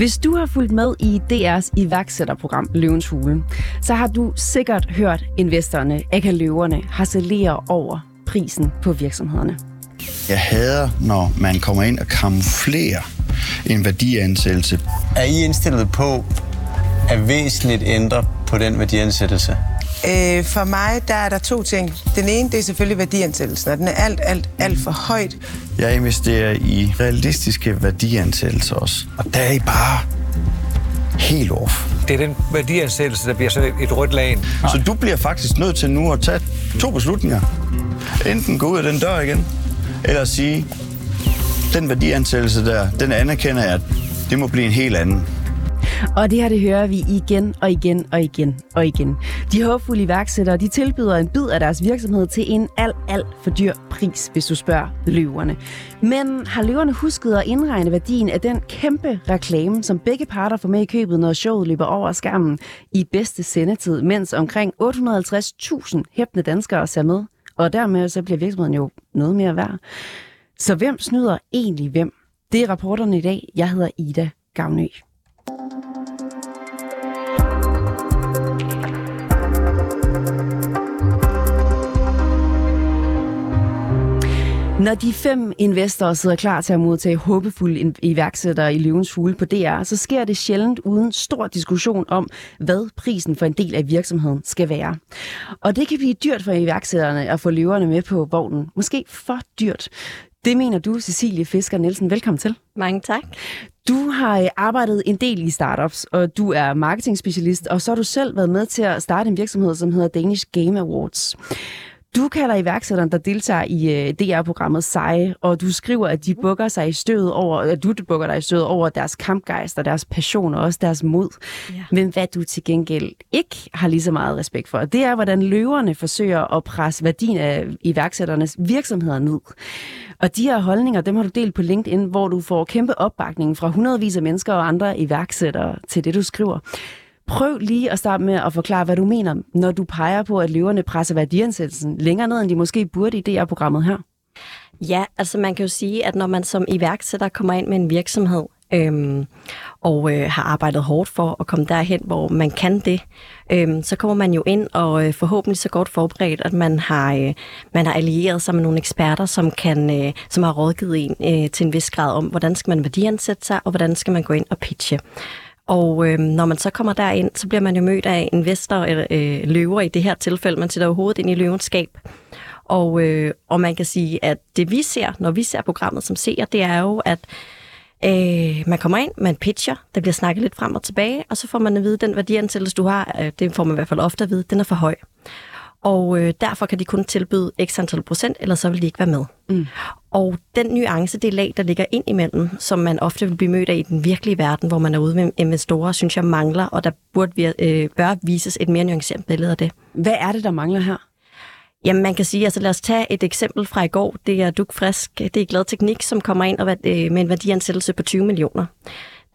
Hvis du har fulgt med i DR's iværksætterprogram Løvens Hule, så har du sikkert hørt investorerne, ikke løverne, harcelere over prisen på virksomhederne. Jeg hader, når man kommer ind og kamuflerer en værdiansættelse. Er I indstillet på at væsentligt ændre på den værdiansættelse? Øh, for mig der er der to ting. Den ene det er selvfølgelig værdiansættelsen, og den er alt, alt, alt for højt. Jeg investerer i realistiske værdiansættelser også. Og der er I bare helt off. Det er den værdiansættelse, der bliver sådan et rødt lag. Så du bliver faktisk nødt til nu at tage to beslutninger. Enten gå ud af den dør igen, eller sige, den værdiansættelse der, den anerkender jeg, det må blive en helt anden. Og det her, det hører vi igen og igen og igen og igen. De håbfulde iværksættere, de tilbyder en bid af deres virksomhed til en alt, alt for dyr pris, hvis du spørger løverne. Men har løverne husket at indregne værdien af den kæmpe reklame, som begge parter får med i købet, når showet løber over skærmen i bedste sendetid, mens omkring 850.000 hæbne danskere ser med? Og dermed så bliver virksomheden jo noget mere værd. Så hvem snyder egentlig hvem? Det er rapporterne i dag. Jeg hedder Ida Gavnø. Når de fem investorer sidder klar til at modtage håbefulde iværksættere i løvens hule på DR, så sker det sjældent uden stor diskussion om, hvad prisen for en del af virksomheden skal være. Og det kan blive dyrt for iværksætterne at få løverne med på vognen. Måske for dyrt. Det mener du, Cecilie Fisker Nielsen. Velkommen til. Mange tak. Du har øh, arbejdet en del i startups, og du er marketing-specialist, og så har du selv været med til at starte en virksomhed, som hedder Danish Game Awards. Du kalder iværksætteren, der deltager i uh, DR-programmet seje, og du skriver, at de bukker sig i stødet over, at du bukker dig i stødet over deres kampgejst og deres passion og også deres mod. Ja. Men hvad du til gengæld ikke har lige så meget respekt for, det er, hvordan løverne forsøger at presse værdien af iværksætternes virksomheder ned. Og de her holdninger, dem har du delt på LinkedIn, hvor du får kæmpe opbakning fra hundredvis af mennesker og andre iværksættere til det, du skriver. Prøv lige at starte med at forklare, hvad du mener, når du peger på, at løverne presser værdiansættelsen længere ned, end de måske burde i det her programmet her. Ja, altså man kan jo sige, at når man som iværksætter kommer ind med en virksomhed, øhm, og øh, har arbejdet hårdt for at komme derhen, hvor man kan det, øhm, så kommer man jo ind og øh, forhåbentlig så godt forberedt, at man har, øh, man har allieret sig med nogle eksperter, som, kan, øh, som har rådgivet en øh, til en vis grad om, hvordan skal man værdiansætte sig, og hvordan skal man gå ind og pitche. Og øh, når man så kommer derind, så bliver man jo mødt af investorer eller øh, løver i det her tilfælde. Man sætter jo hovedet ind i løvens skab. Og, øh, og man kan sige, at det vi ser, når vi ser programmet som seer, det er jo, at øh, man kommer ind, man pitcher, der bliver snakket lidt frem og tilbage, og så får man at vide, at den værdiansættelse, du har, øh, det får man i hvert fald ofte at vide, den er for høj. Og øh, derfor kan de kun tilbyde x antal procent, eller så vil de ikke være med. Mm. Og den nuance, det lag, der ligger ind imellem, som man ofte vil blive mødt af i den virkelige verden, hvor man er ude med investorer, synes jeg mangler, og der burde, øh, bør vises et mere nuanceret billede af det. Hvad er det, der mangler her? Jamen, man kan sige, altså lad os tage et eksempel fra i går. Det er Duk Frisk, det er Glad Teknik, som kommer ind og, øh, med en værdiansættelse på 20 millioner.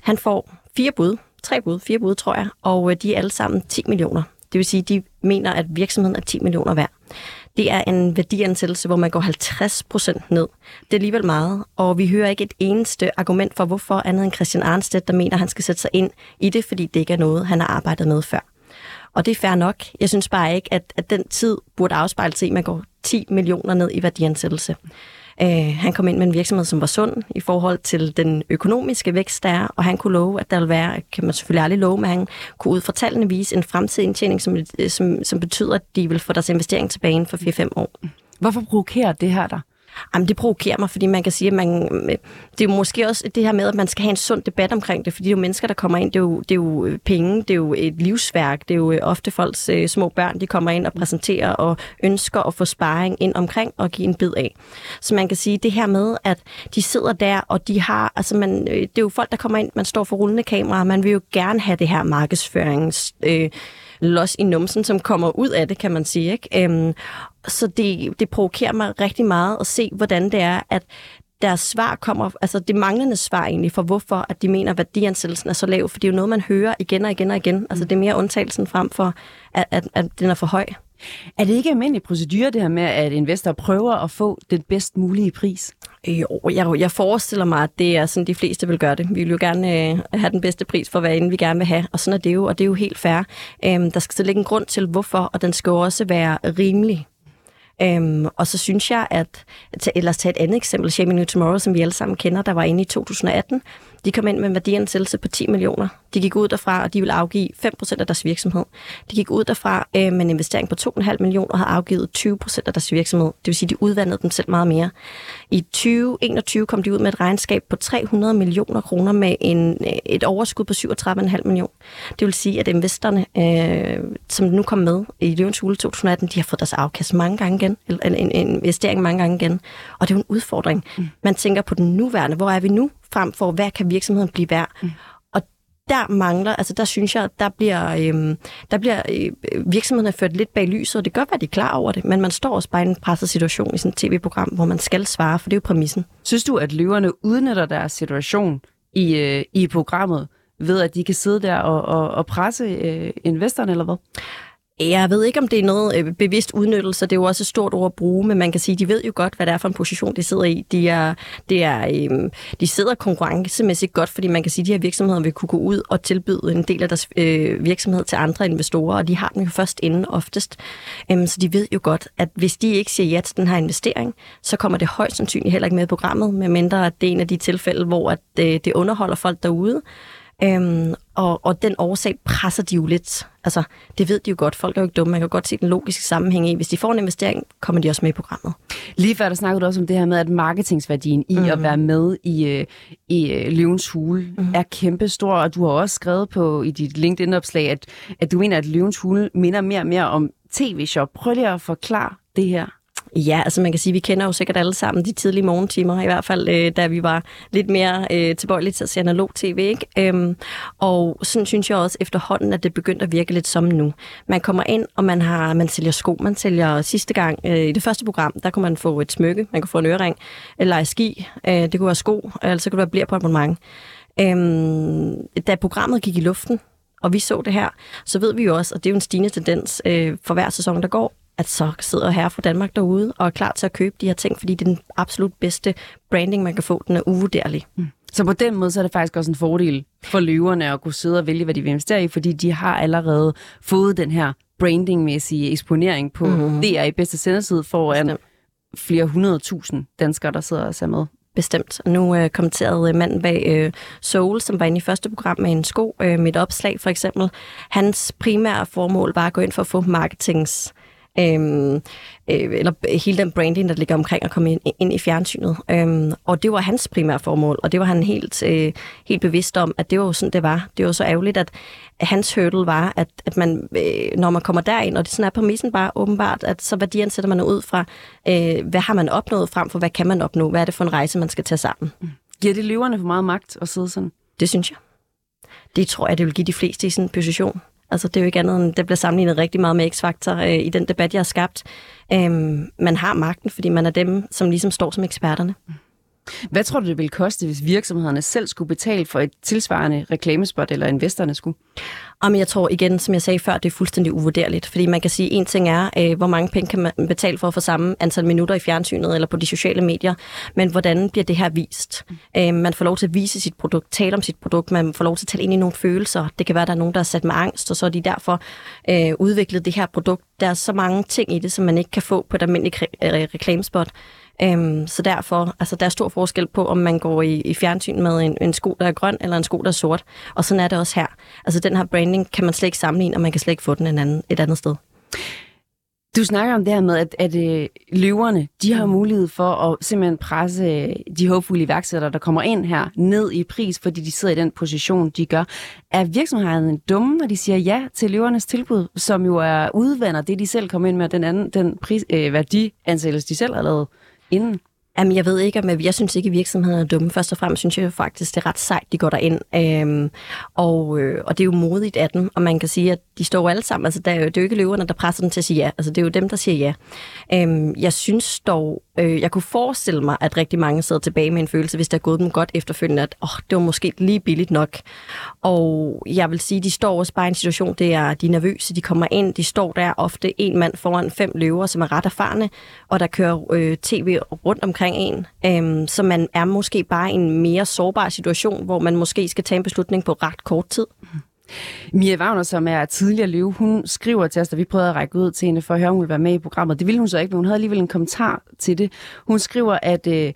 Han får fire bud, tre bud, fire bud, tror jeg, og øh, de er alle sammen 10 millioner. Det vil sige, at de mener, at virksomheden er 10 millioner værd. Det er en værdiansættelse, hvor man går 50 procent ned. Det er alligevel meget, og vi hører ikke et eneste argument for, hvorfor andet end Christian Arnstedt, der mener, at han skal sætte sig ind i det, fordi det ikke er noget, han har arbejdet med før. Og det er fair nok. Jeg synes bare ikke, at, at den tid burde afspejle sig, at man går 10 millioner ned i værdiansættelse. Øh, han kom ind med en virksomhed, som var sund i forhold til den økonomiske vækst, der er, og han kunne love, at der vil være, kan man selvfølgelig aldrig love, men han kunne ud fra tallene vise en fremtidig indtjening, som, øh, som, som betyder, at de vil få deres investering tilbage inden for 4-5 år. Hvorfor provokerer det her dig? Jamen, det provokerer mig, fordi man kan sige, at man, det er jo måske også det her med, at man skal have en sund debat omkring det, fordi det er jo mennesker, der kommer ind, det er jo, det er jo øh, penge, det er jo et livsværk, det er jo øh, ofte folks øh, små børn, de kommer ind og præsenterer og ønsker at få sparring ind omkring og give en bid af. Så man kan sige, det her med, at de sidder der, og de har, altså man, øh, det er jo folk, der kommer ind, man står for rullende kamera, man vil jo gerne have det her markedsførings... Øh, los i numsen, som kommer ud af det, kan man sige. Ikke? Øhm, så det, det provokerer mig rigtig meget at se, hvordan det er, at deres svar kommer, altså det manglende svar egentlig for, hvorfor at de mener, at værdiansættelsen er så lav, for det er jo noget, man hører igen og igen og igen. Altså det er mere undtagelsen frem for, at, at, at den er for høj. Er det ikke almindelig procedure, det her med, at investorer prøver at få den bedst mulige pris? Jo, jeg, jeg forestiller mig, at det er sådan, de fleste vil gøre det. Vi vil jo gerne øh, have den bedste pris for, hvad end vi gerne vil have, og sådan er det jo, og det er jo helt fair. Øhm, der skal så ligge en grund til, hvorfor, og den skal jo også være rimelig. Øhm, og så synes jeg, at, ellers tage et andet eksempel, Shaming New Tomorrow, som vi alle sammen kender, der var inde i 2018, de kom ind med en værdiansættelse på 10 millioner. De gik ud derfra, og de ville afgive 5% af deres virksomhed. De gik ud derfra øh, med en investering på 2,5 millioner og havde afgivet 20% af deres virksomhed. Det vil sige, de udvandede dem selv meget mere. I 2021 kom de ud med et regnskab på 300 millioner kroner med en, øh, et overskud på 37,5 millioner. Det vil sige, at investorerne, øh, som nu kom med i Løvens Hule 2018, de har fået deres afkast mange gange igen, eller en, en investering mange gange igen. Og det er jo en udfordring. Mm. Man tænker på den nuværende, hvor er vi nu? Frem for, hvad kan virksomheden blive værd? Mm. Og der mangler, altså der synes jeg, der bliver, øhm, der bliver øh, virksomhederne ført lidt bag lyset, og det gør, at de er klar over det, men man står også bare i en presset situation i sådan et tv-program, hvor man skal svare, for det er jo præmissen. Synes du, at løverne udnytter deres situation i, øh, i programmet, ved at de kan sidde der og, og, og presse øh, investorerne, eller hvad? Jeg ved ikke, om det er noget øh, bevidst udnyttelse. Det er jo også et stort ord at bruge, men man kan sige, de ved jo godt, hvad det er for en position, de sidder i. De, er, det er, øh, de sidder konkurrencemæssigt godt, fordi man kan sige, at de her virksomheder vil kunne gå ud og tilbyde en del af deres øh, virksomhed til andre investorer, og de har den jo først inden oftest. Um, så de ved jo godt, at hvis de ikke siger ja til den her investering, så kommer det højst sandsynligt heller ikke med i programmet, medmindre at det er en af de tilfælde, hvor at, øh, det underholder folk derude. Øhm, og, og den årsag presser de jo lidt. Altså, det ved de jo godt. Folk er jo ikke dumme. Man kan godt se den logiske sammenhæng i. Hvis de får en investering, kommer de også med i programmet. Lige før der snakkede du også om det her med, at marketingsværdien i mm. at være med i, øh, i øh, Løvens Hule mm. er kæmpestor. Og du har også skrevet på i dit LinkedIn-opslag, at, at du mener, at Løvens Hule minder mere og mere om tv-shop. Prøv lige at forklare det her. Ja, altså man kan sige, at vi kender jo sikkert alle sammen de tidlige morgentimer, i hvert fald øh, da vi var lidt mere øh, tilbøjelige til at se analog tv. Ikke? Øhm, og sådan synes jeg også efterhånden, at det begyndte at virke lidt som nu. Man kommer ind, og man har man sælger sko. Man sælger sidste gang øh, i det første program, der kunne man få et smykke, man kunne få en ørering, eller et ski, øh, det kunne være sko, eller så kunne det være bliver på abonnement. Øhm, da programmet gik i luften, og vi så det her, så ved vi jo også, og det er jo en stigende tendens øh, for hver sæson, der går, at så sidder her fra Danmark derude og er klar til at købe de her ting, fordi det er den absolut bedste branding, man kan få. Den er uvurderlig. Mm. Så på den måde så er det faktisk også en fordel for løverne at kunne sidde og vælge, hvad de vil investere i, fordi de har allerede fået den her brandingmæssige eksponering på mm. DR i bedste senderside foran Bestemt. flere hundrede tusind danskere, der sidder og ser med. Bestemt. Nu øh, kommenterede manden bag øh, Soul, som var inde i første program med en sko, øh, mit opslag for eksempel. Hans primære formål var at gå ind for at få marketings øhm, øh, eller hele den branding, der ligger omkring at komme ind, ind i fjernsynet. Øhm, og det var hans primære formål, og det var han helt, øh, helt bevidst om, at det var jo sådan, det var. Det var så ærgerligt, at hans hurdle var, at, at man, øh, når man kommer derind, og det sådan er præmissen bare åbenbart, at så værdiansætter man ud fra, øh, hvad har man opnået frem for, hvad kan man opnå? Hvad er det for en rejse, man skal tage sammen? Mm. Giver det løverne for meget magt at sidde sådan? Det synes jeg. Det tror jeg, det vil give de fleste i sådan en position. Altså, det er jo ikke andet end, det bliver sammenlignet rigtig meget med X-faktor øh, i den debat, jeg har skabt. Øhm, man har magten, fordi man er dem, som ligesom står som eksperterne. Mm. Hvad tror du, det ville koste, hvis virksomhederne selv skulle betale for et tilsvarende reklamespot, eller investorerne skulle? Jamen, jeg tror igen, som jeg sagde før, det er fuldstændig uvurderligt. Fordi man kan sige, en ting er, øh, hvor mange penge kan man betale for at få samme antal minutter i fjernsynet eller på de sociale medier. Men hvordan bliver det her vist? Mm. Øh, man får lov til at vise sit produkt, tale om sit produkt, man får lov til at tale ind i nogle følelser. Det kan være, at der er nogen, der er sat med angst, og så er de derfor øh, udviklet det her produkt. Der er så mange ting i det, som man ikke kan få på et almindeligt re- reklamespot. Øhm, så derfor, altså der er stor forskel på, om man går i, i fjernsyn med en, en sko, der er grøn, eller en sko, der er sort. Og sådan er det også her. Altså den her branding kan man slet ikke sammenligne, og man kan slet ikke få den en anden, et andet sted. Du snakker om det her med, at, at øh, løverne, de har mulighed for at simpelthen presse øh, de håbfulde iværksættere, der kommer ind her, ned i pris, fordi de sidder i den position, de gør. Er virksomhederne dumme, når de siger ja til løvernes tilbud, som jo er udvander det, de selv kommer ind med, den anden den pris, øh, værdiansættelse, de selv har lavet inden? Jamen, jeg ved ikke, om jeg synes ikke, at virksomheder er dumme. Først og fremmest synes jeg faktisk, det er ret sejt, de går derind. Øhm, og, øh, og det er jo modigt af dem, og man kan sige, at de står jo alle sammen, altså der er jo, det er jo ikke løverne, der presser dem til at sige ja. Altså det er jo dem, der siger ja. Øhm, jeg synes dog, øh, jeg kunne forestille mig, at rigtig mange sidder tilbage med en følelse, hvis der er gået dem godt efterfølgende, at oh, det var måske lige billigt nok. Og jeg vil sige, de står også bare i en situation, det er, de er nervøse, de kommer ind, de står der ofte en mand foran fem løver, som er ret erfarne, og der kører øh, tv rundt omkring en. Øhm, så man er måske bare i en mere sårbar situation, hvor man måske skal tage en beslutning på ret kort tid. Mhm. Mia Wagner, som er tidligere løve, hun skriver til os, da vi prøvede at række ud til hende for at høre, om hun ville være med i programmet. Det ville hun så ikke, men hun havde alligevel en kommentar til det. Hun skriver, at øh,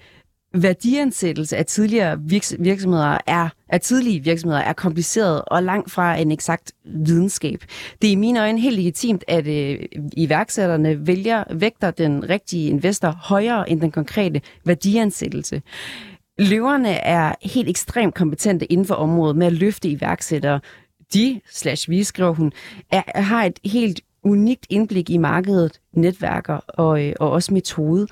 værdiansættelse af tidligere virks- virksomheder er af tidlige virksomheder er kompliceret og langt fra en eksakt videnskab. Det er i mine øjne helt legitimt, at øh, iværksætterne vælger vægter den rigtige investor højere end den konkrete værdiansættelse. Løverne er helt ekstremt kompetente inden for området med at løfte iværksættere. De, slash vi, skriver hun, er, har et helt unikt indblik i markedet, netværker og, øh, og også metode.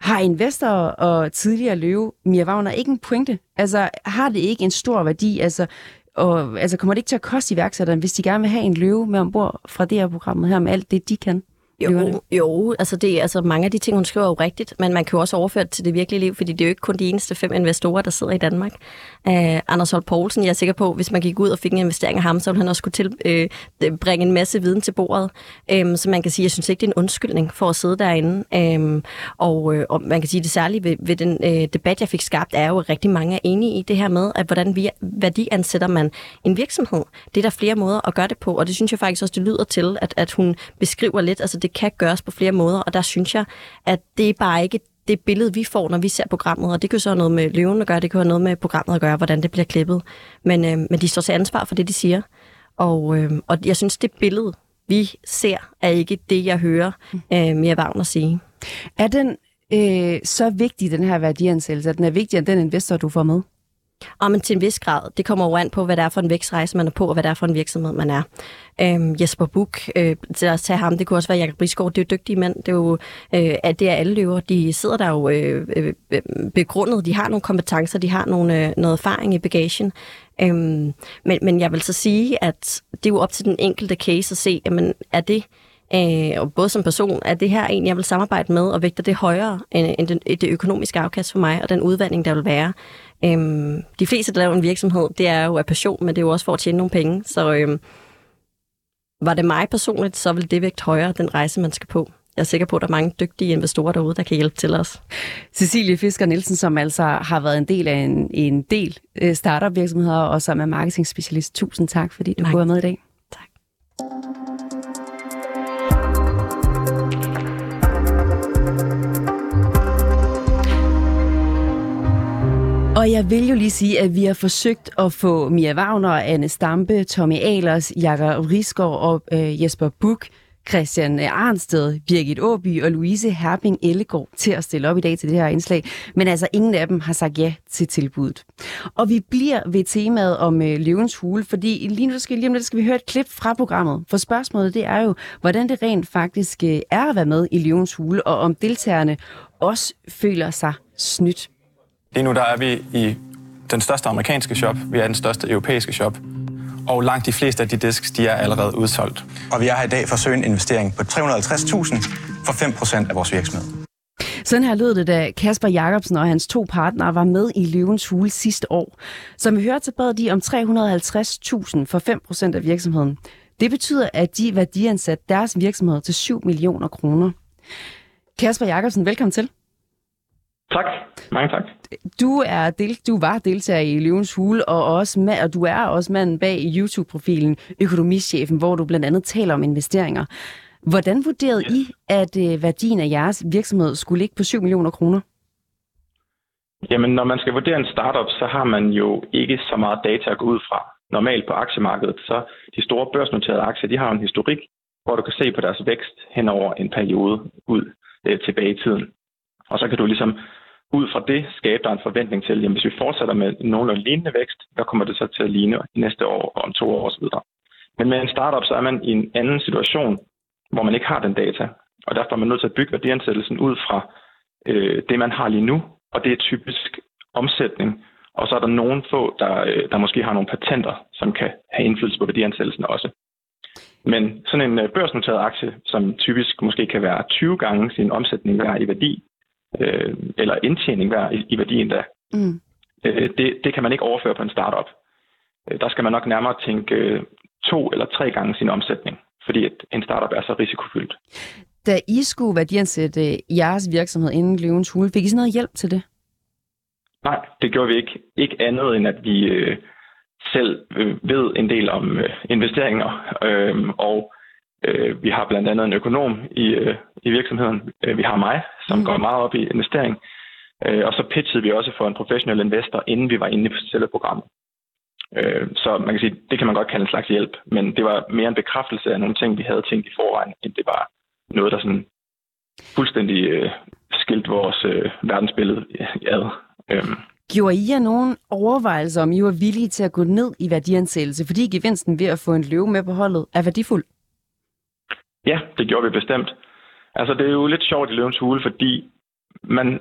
Har investorer og tidligere løve, Mia Wagner, ikke en pointe? Altså, har det ikke en stor værdi? Altså, og, altså, kommer det ikke til at koste iværksætteren, hvis de gerne vil have en løve med ombord fra det her programmet her, med alt det, de kan? Jo, jo altså, det, altså mange af de ting, hun skriver er jo rigtigt, men man kan jo også overføre det til det virkelige liv, fordi det er jo ikke kun de eneste fem investorer, der sidder i Danmark. Uh, Anders Holt Poulsen, jeg er sikker på, hvis man gik ud og fik en investering af ham, så ville han også skulle til, uh, bringe en masse viden til bordet. Um, så man kan sige, jeg synes ikke, det er en undskyldning for at sidde derinde. Um, og, uh, og man kan sige, det særlige ved, ved den uh, debat, jeg fik skabt, er jo, at rigtig mange er enige i det her med, at hvordan vi, værdiansætter man en virksomhed. Det er der flere måder at gøre det på, og det synes jeg faktisk også, det lyder til, at, at hun beskriver lidt, altså det kan gøres på flere måder, og der synes jeg, at det er bare ikke det billede, vi får, når vi ser programmet, og det kan så have noget med løven at gøre, det kan have noget med programmet at gøre, hvordan det bliver klippet. Men, øh, men de står til ansvar for det, de siger. Og, øh, og jeg synes, det billede, vi ser, er ikke det, jeg hører øh, mere Wagner sige. Er den øh, så vigtig, den her værdiansættelse, at den er vigtigere end den investor, du får med? Og men til en vis grad. Det kommer jo an på, hvad det er for en vækstrejse, man er på, og hvad det er for en virksomhed, man er. Øhm, Jesper Buch, øh, til at tage ham, det kunne også være Jakob Risgaard, det er jo dygtige mænd, det er jo øh, at det er alle løver, de sidder der jo øh, øh, begrundet, de har nogle kompetencer, de har nogle, øh, noget erfaring i bagagen. Øhm, men, men jeg vil så sige, at det er jo op til den enkelte case at se, jamen, er det Øh, og både som person, er det her en, jeg vil samarbejde med, og vægter det højere end, end det, det økonomiske afkast for mig, og den udvandring, der vil være. Øhm, de fleste, der laver en virksomhed, det er jo af passion, men det er jo også for at tjene nogle penge. Så øhm, var det mig personligt, så vil det vægt højere, den rejse, man skal på. Jeg er sikker på, at der er mange dygtige investorer derude, der kan hjælpe til os. Cecilie Fisker Nielsen, som altså har været en del af en, en del øh, startup virksomheder, og som er marketing-specialist. Tusind tak, fordi du kunne være med i dag. Og jeg vil jo lige sige, at vi har forsøgt at få Mia Wagner, Anne Stampe, Tommy Alers, Jakob Risgaard og øh, Jesper Buch, Christian øh, Arnsted, Birgit Åby og Louise Herping Ellegaard til at stille op i dag til det her indslag. Men altså ingen af dem har sagt ja til tilbuddet. Og vi bliver ved temaet om øh, løvens hule, fordi lige nu skal, lige om lidt skal vi høre et klip fra programmet. For spørgsmålet det er jo, hvordan det rent faktisk øh, er at være med i løvens hule, og om deltagerne også føler sig snydt. Lige nu der er vi i den største amerikanske shop, vi er den største europæiske shop, og langt de fleste af de disks, de er allerede udsolgt. Og vi er her i dag for at søge en investering på 350.000 for 5% af vores virksomhed. Sådan her lød det, da Kasper Jacobsen og hans to partnere var med i Løvens Hule sidste år. Som vi hørte, så bad de om 350.000 for 5% af virksomheden. Det betyder, at de værdiansat deres virksomhed til 7 millioner kroner. Kasper Jacobsen, velkommen til. Tak. Mange tak. Du, er del, du var deltager i Løvens Hule, og, også og du er også manden bag YouTube-profilen Økonomichefen, hvor du blandt andet taler om investeringer. Hvordan vurderede yes. I, at øh, værdien af jeres virksomhed skulle ligge på 7 millioner kroner? Jamen, når man skal vurdere en startup, så har man jo ikke så meget data at gå ud fra. Normalt på aktiemarkedet, så de store børsnoterede aktier, de har en historik, hvor du kan se på deres vækst hen over en periode ud øh, tilbage i tiden. Og så kan du ligesom ud fra det skabe der en forventning til, at hvis vi fortsætter med nogenlunde lignende vækst, hvad kommer det så til at ligne næste år og om to år osv. Men med en startup, så er man i en anden situation, hvor man ikke har den data. Og derfor er man nødt til at bygge værdiansættelsen ud fra øh, det, man har lige nu, og det er typisk omsætning. Og så er der nogen få, der, øh, der måske har nogle patenter, som kan have indflydelse på værdiansættelsen også. Men sådan en øh, børsnoteret aktie, som typisk måske kan være 20 gange sin omsætning værd i værdi, øh, eller indtjening værd i, i værdien da, Mm. øh, det, det kan man ikke overføre på en startup. Øh, Der skal man nok nærmere tænke øh, to eller tre gange sin omsætning, fordi at en startup er så risikofyldt. Da I skulle værdiansætte jeres virksomhed inden Løvens Hule, fik I sådan noget hjælp til det? Nej, det gjorde vi ikke. Ikke andet end, at vi øh, selv øh, ved en del om øh, investeringer, øh, og øh, vi har blandt andet en økonom i, øh, i virksomheden. Øh, vi har mig, som Mm. går meget op i investering. Øh, og så pitchede vi også for en professionel investor, inden vi var inde i selve programmet. Øh, så man kan sige, det kan man godt kalde en slags hjælp, men det var mere en bekræftelse af nogle ting, vi havde tænkt i forvejen, end det var noget, der sådan fuldstændig øh, skilt vores øh, verdensbillede ad. Øh, Gjorde I jer nogen overvejelser, om I var villige til at gå ned i værdiansættelse, fordi gevinsten ved at få en løve med på holdet er værdifuld? Ja, det gjorde vi bestemt. Altså, det er jo lidt sjovt i løvens hule, fordi man,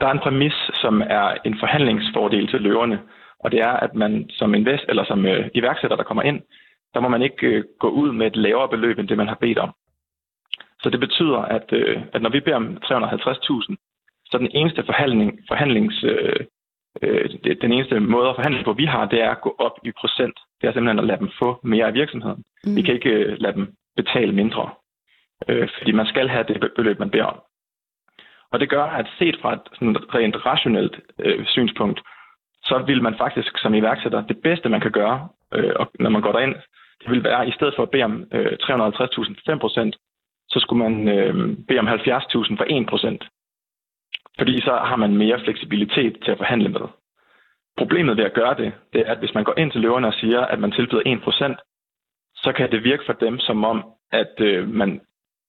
der er en præmis, som er en forhandlingsfordel til løverne, og det er, at man som invest eller som øh, iværksætter, der kommer ind, der må man ikke øh, gå ud med et lavere beløb, end det man har bedt om. Så det betyder, at, øh, at når vi beder om 350.000, så den eneste forhandling, forhandlings, øh, øh, den eneste måde at forhandle på, vi har, det er at gå op i procent. Det er simpelthen at lade dem få mere af virksomheden. Mm. Vi kan ikke øh, lade dem betale mindre, øh, fordi man skal have det beløb, man beder om. Og det gør, at set fra et sådan rent rationelt øh, synspunkt, så vil man faktisk som iværksætter, det bedste man kan gøre, øh, og når man går derind, det vil være, i stedet for at bede om øh, 350.000-5%, så skulle man øh, bede om 70.000 for 1%. Fordi så har man mere fleksibilitet til at forhandle med. Problemet ved at gøre det, det er, at hvis man går ind til løverne og siger, at man tilbyder 1%, så kan det virke for dem som om, at øh, man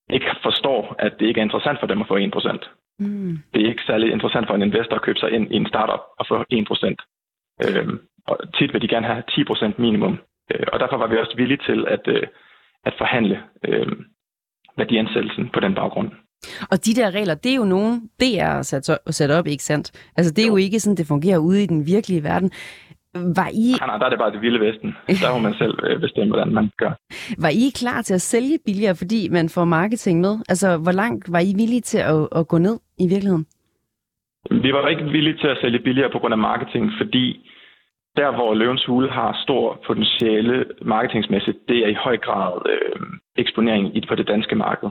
ikke forstår, at det ikke er interessant for dem at få 1 procent. Mm. Det er ikke særlig interessant for en investor at købe sig ind i en startup og få 1 procent. Øhm, og tit vil de gerne have 10 procent minimum. Øh, og derfor var vi også villige til at, øh, at forhandle øh, værdiansættelsen på den baggrund. Og de der regler, det er jo nogen, det er sat, sat op, ikke sandt? Altså, det er jo ikke sådan, det fungerer ude i den virkelige verden. Var I, Nej, nej, der er det bare det vilde vesten. Der må man selv øh, bestemme, hvordan man gør. var I klar til at sælge billigere, fordi man får marketing med? Altså, hvor langt var I villige til at, at gå ned i virkeligheden? Vi var ikke villige til at sælge billigere på grund af marketing, fordi der, hvor Løvens Hule har stor potentiale marketingsmæssigt, det er i høj grad øh, eksponering i, på det danske marked.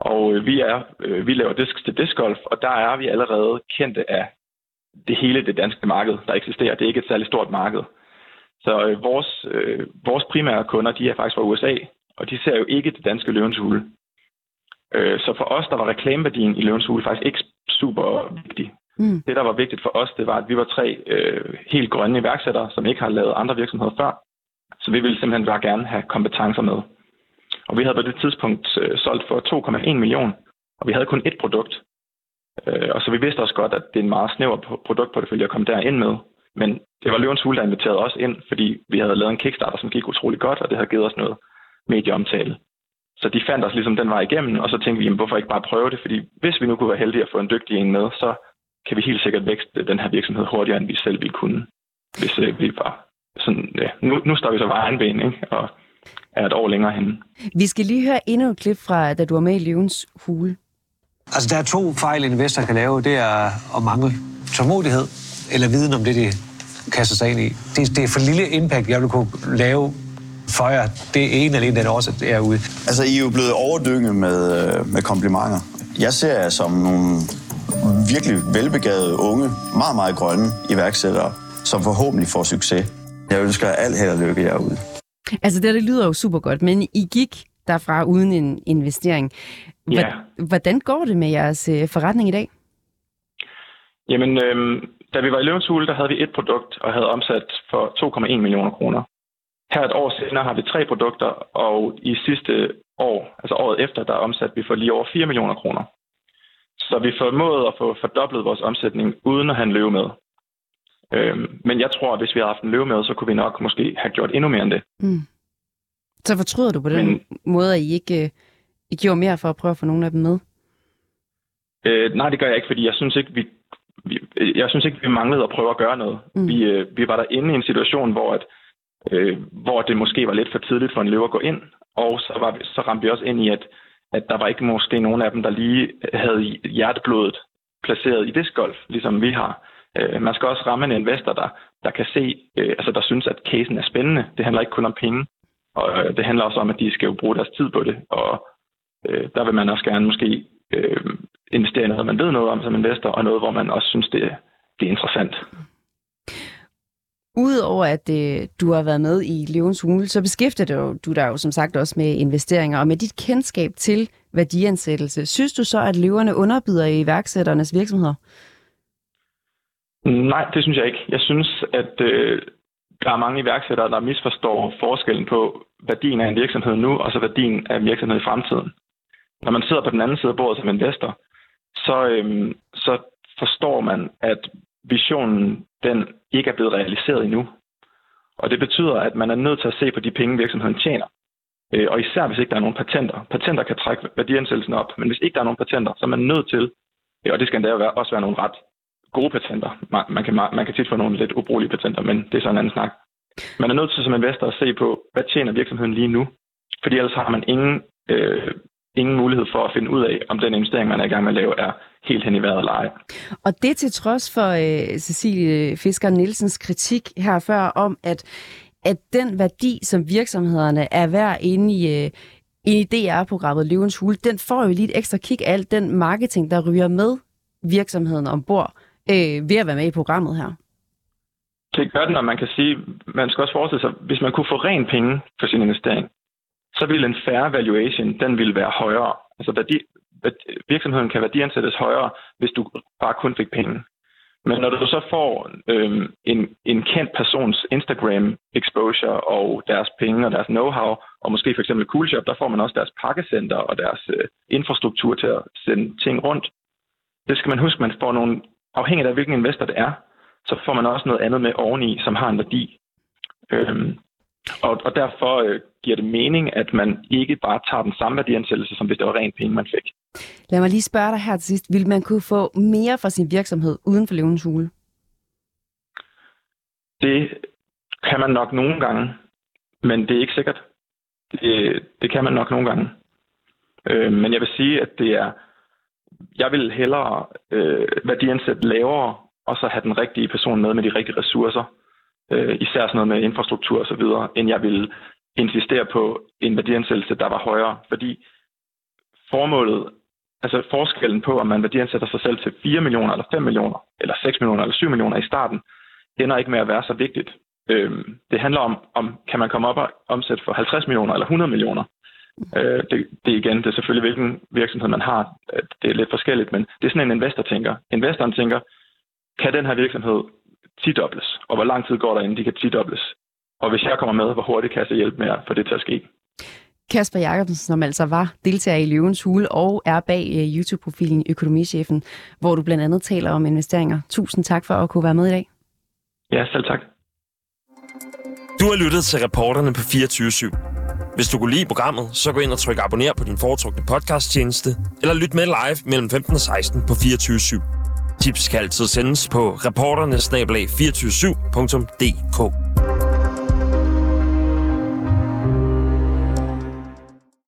Og øh, vi, er, øh, vi laver disk til discgolf, og der er vi allerede kendte af det hele det danske marked, der eksisterer. Det er ikke et særligt stort marked. Så øh, vores, øh, vores primære kunder, de er faktisk fra USA, og de ser jo ikke det danske Løvens Hule. Øh, så for os, der var reklameværdien i Løvens Hule faktisk ikke super vigtig. Mm. Det, der var vigtigt for os, det var, at vi var tre øh, helt grønne iværksættere, som ikke har lavet andre virksomheder før. Så vi ville simpelthen bare gerne have kompetencer med. Og vi havde på det tidspunkt øh, solgt for 2,1 millioner, og vi havde kun ét produkt. Øh, og så vi vidste også godt, at det er en meget snæver produktportefølje at komme derind med. Men det var Løvens Hule, der inviterede os ind, fordi vi havde lavet en Kickstarter, som gik utrolig godt, og det havde givet os noget medieomtale. Så de fandt os ligesom den vej igennem, og så tænkte vi, jamen, hvorfor ikke bare prøve det? Fordi hvis vi nu kunne være heldige at få en dygtig en med, så kan vi helt sikkert vækste den her virksomhed hurtigere, end vi selv ville kunne, hvis øh, vi var sådan, ja, nu, nu står vi så bare egen ben, ikke? og er et år længere henne. Vi skal lige høre endnu et klip fra, da du var med i Løvens Hule. Altså, der er to fejl, en investor kan lave. Det er at mangle tålmodighed eller viden om det, de kaster sig ind i. Det, det er for lille impact, jeg vil kunne lave for jer. Det er en eller en, den også er ude. Altså, I er jo blevet overdynget med, øh, med komplimenter. Jeg ser jer som nogle virkelig velbegavede unge, meget, meget grønne iværksættere, som forhåbentlig får succes. Jeg ønsker alt held og lykke herude. Altså, det, det lyder jo super godt, men I gik derfra uden en investering. Ja. Hvordan går det med jeres øh, forretning i dag? Jamen, øhm, da vi var i Løvens Hule, der havde vi et produkt og havde omsat for 2,1 millioner kroner. Her et år senere har vi tre produkter, og i sidste år, altså året efter, der omsatte vi for lige over 4 millioner kroner. Så vi formåede at få fordoblet vores omsætning uden at have en løve med. Øhm, men jeg tror, at hvis vi havde haft en løve med, så kunne vi nok måske have gjort endnu mere end det. Mm. Så fortryder du på den Men- måde, at I ikke øh, I gjorde mere for at prøve at få nogle af dem med? Øh, nej, det gør jeg ikke, fordi jeg synes ikke, vi, vi, jeg synes ikke, vi manglede at prøve at gøre noget. Mm. Vi, øh, vi var der inde i en situation, hvor at, øh, hvor det måske var lidt for tidligt for en løver at gå ind. Og så, var, så ramte vi også ind i, at, at der var ikke måske nogen af dem, der lige havde hjerteblodet placeret i discgolf, ligesom vi har. Øh, man skal også ramme en investor, der, der kan se, øh, altså der synes, at casen er spændende. Det handler ikke kun om penge, og øh, det handler også om, at de skal jo bruge deres tid på det. Og øh, der vil man også gerne måske øh, investere i noget, man ved noget om som investor, og noget, hvor man også synes, det, det er interessant. Udover at øh, du har været med i Løvens Hule, så beskæftiger du, du dig jo som sagt også med investeringer, og med dit kendskab til værdiansættelse. Synes du så, at løverne underbyder i iværksætternes virksomheder? Nej, det synes jeg ikke. Jeg synes, at øh, der er mange iværksættere, der misforstår forskellen på værdien af en virksomhed nu, og så værdien af en virksomhed i fremtiden. Når man sidder på den anden side af bordet som investor, så, øhm, så forstår man, at visionen den ikke er blevet realiseret endnu. Og det betyder, at man er nødt til at se på de penge, virksomheden tjener. Øh, og især hvis ikke der er nogen patenter. Patenter kan trække værdiansættelsen op, men hvis ikke der er nogen patenter, så er man nødt til, øh, og det skal endda også være nogle ret gode patenter. Man kan, man kan tit få nogle lidt ubrugelige patenter, men det er så en anden snak. Man er nødt til som investor at se på, hvad tjener virksomheden lige nu? Fordi ellers har man ingen, øh, ingen mulighed for at finde ud af, om den investering, man er i gang med at lave, er helt hen i vejret eller ej. Og det til trods for øh, Cecilie Fisker Nielsens kritik her før om, at, at den værdi, som virksomhederne er værd inde i, øh, i DR-programmet Løvens Hule, den får jo lige et ekstra kig af alt den marketing, der ryger med virksomheden ombord øh, ved at være med i programmet her. Det gør den, og man kan sige, man skal også forestille sig, hvis man kunne få ren penge for sin investering, så vil en fair valuation, den vil være højere. Altså værdi, virksomheden kan værdiansættes højere, hvis du bare kun fik penge. Men når du så får øhm, en, en kendt persons Instagram exposure og deres penge og deres know-how, og måske for eksempel Coolshop, der får man også deres pakkecenter og deres øh, infrastruktur til at sende ting rundt. Det skal man huske, man får nogle, afhængigt af hvilken investor det er, så får man også noget andet med oveni, som har en værdi. Øhm, og, og derfor øh, giver det mening, at man ikke bare tager den samme værdiansættelse, som hvis det var rent penge, man fik. Lad mig lige spørge dig her til sidst. Vil man kunne få mere fra sin virksomhed uden for levens hule? Det kan man nok nogle gange, men det er ikke sikkert. Det, det kan man nok nogle gange. Øh, men jeg vil sige, at det er... Jeg vil hellere øh, værdiansætte lavere, og så have den rigtige person med med de rigtige ressourcer, øh, især sådan noget med infrastruktur og så videre, end jeg vil insistere på en værdiansættelse, der var højere. Fordi formålet, altså forskellen på, om man værdiansætter sig selv til 4 millioner, eller 5 millioner, eller 6 millioner, eller 7 millioner i starten, ender ikke med at være så vigtigt. Øhm, det handler om, om kan man komme op og omsætte for 50 millioner eller 100 millioner. Øh, det, det igen, det er selvfølgelig, hvilken virksomhed man har. Det er lidt forskelligt, men det er sådan en investor tænker. Investoren tænker, kan den her virksomhed tidobles, og hvor lang tid går der, inden de kan tidobles? Og hvis jeg kommer med, hvor hurtigt kan jeg så hjælpe med at få det til at ske? Kasper Jacobsen, som altså var deltager i Løvens Hule og er bag uh, YouTube-profilen Økonomichefen, hvor du blandt andet taler om investeringer. Tusind tak for at kunne være med i dag. Ja, selv tak. Du har lyttet til reporterne på 24 /7. Hvis du kunne lide programmet, så gå ind og tryk abonner på din foretrukne podcasttjeneste, eller lyt med live mellem 15 og 16 på 24 /7. Tips kan altid sendes på reporternesnablag247.dk.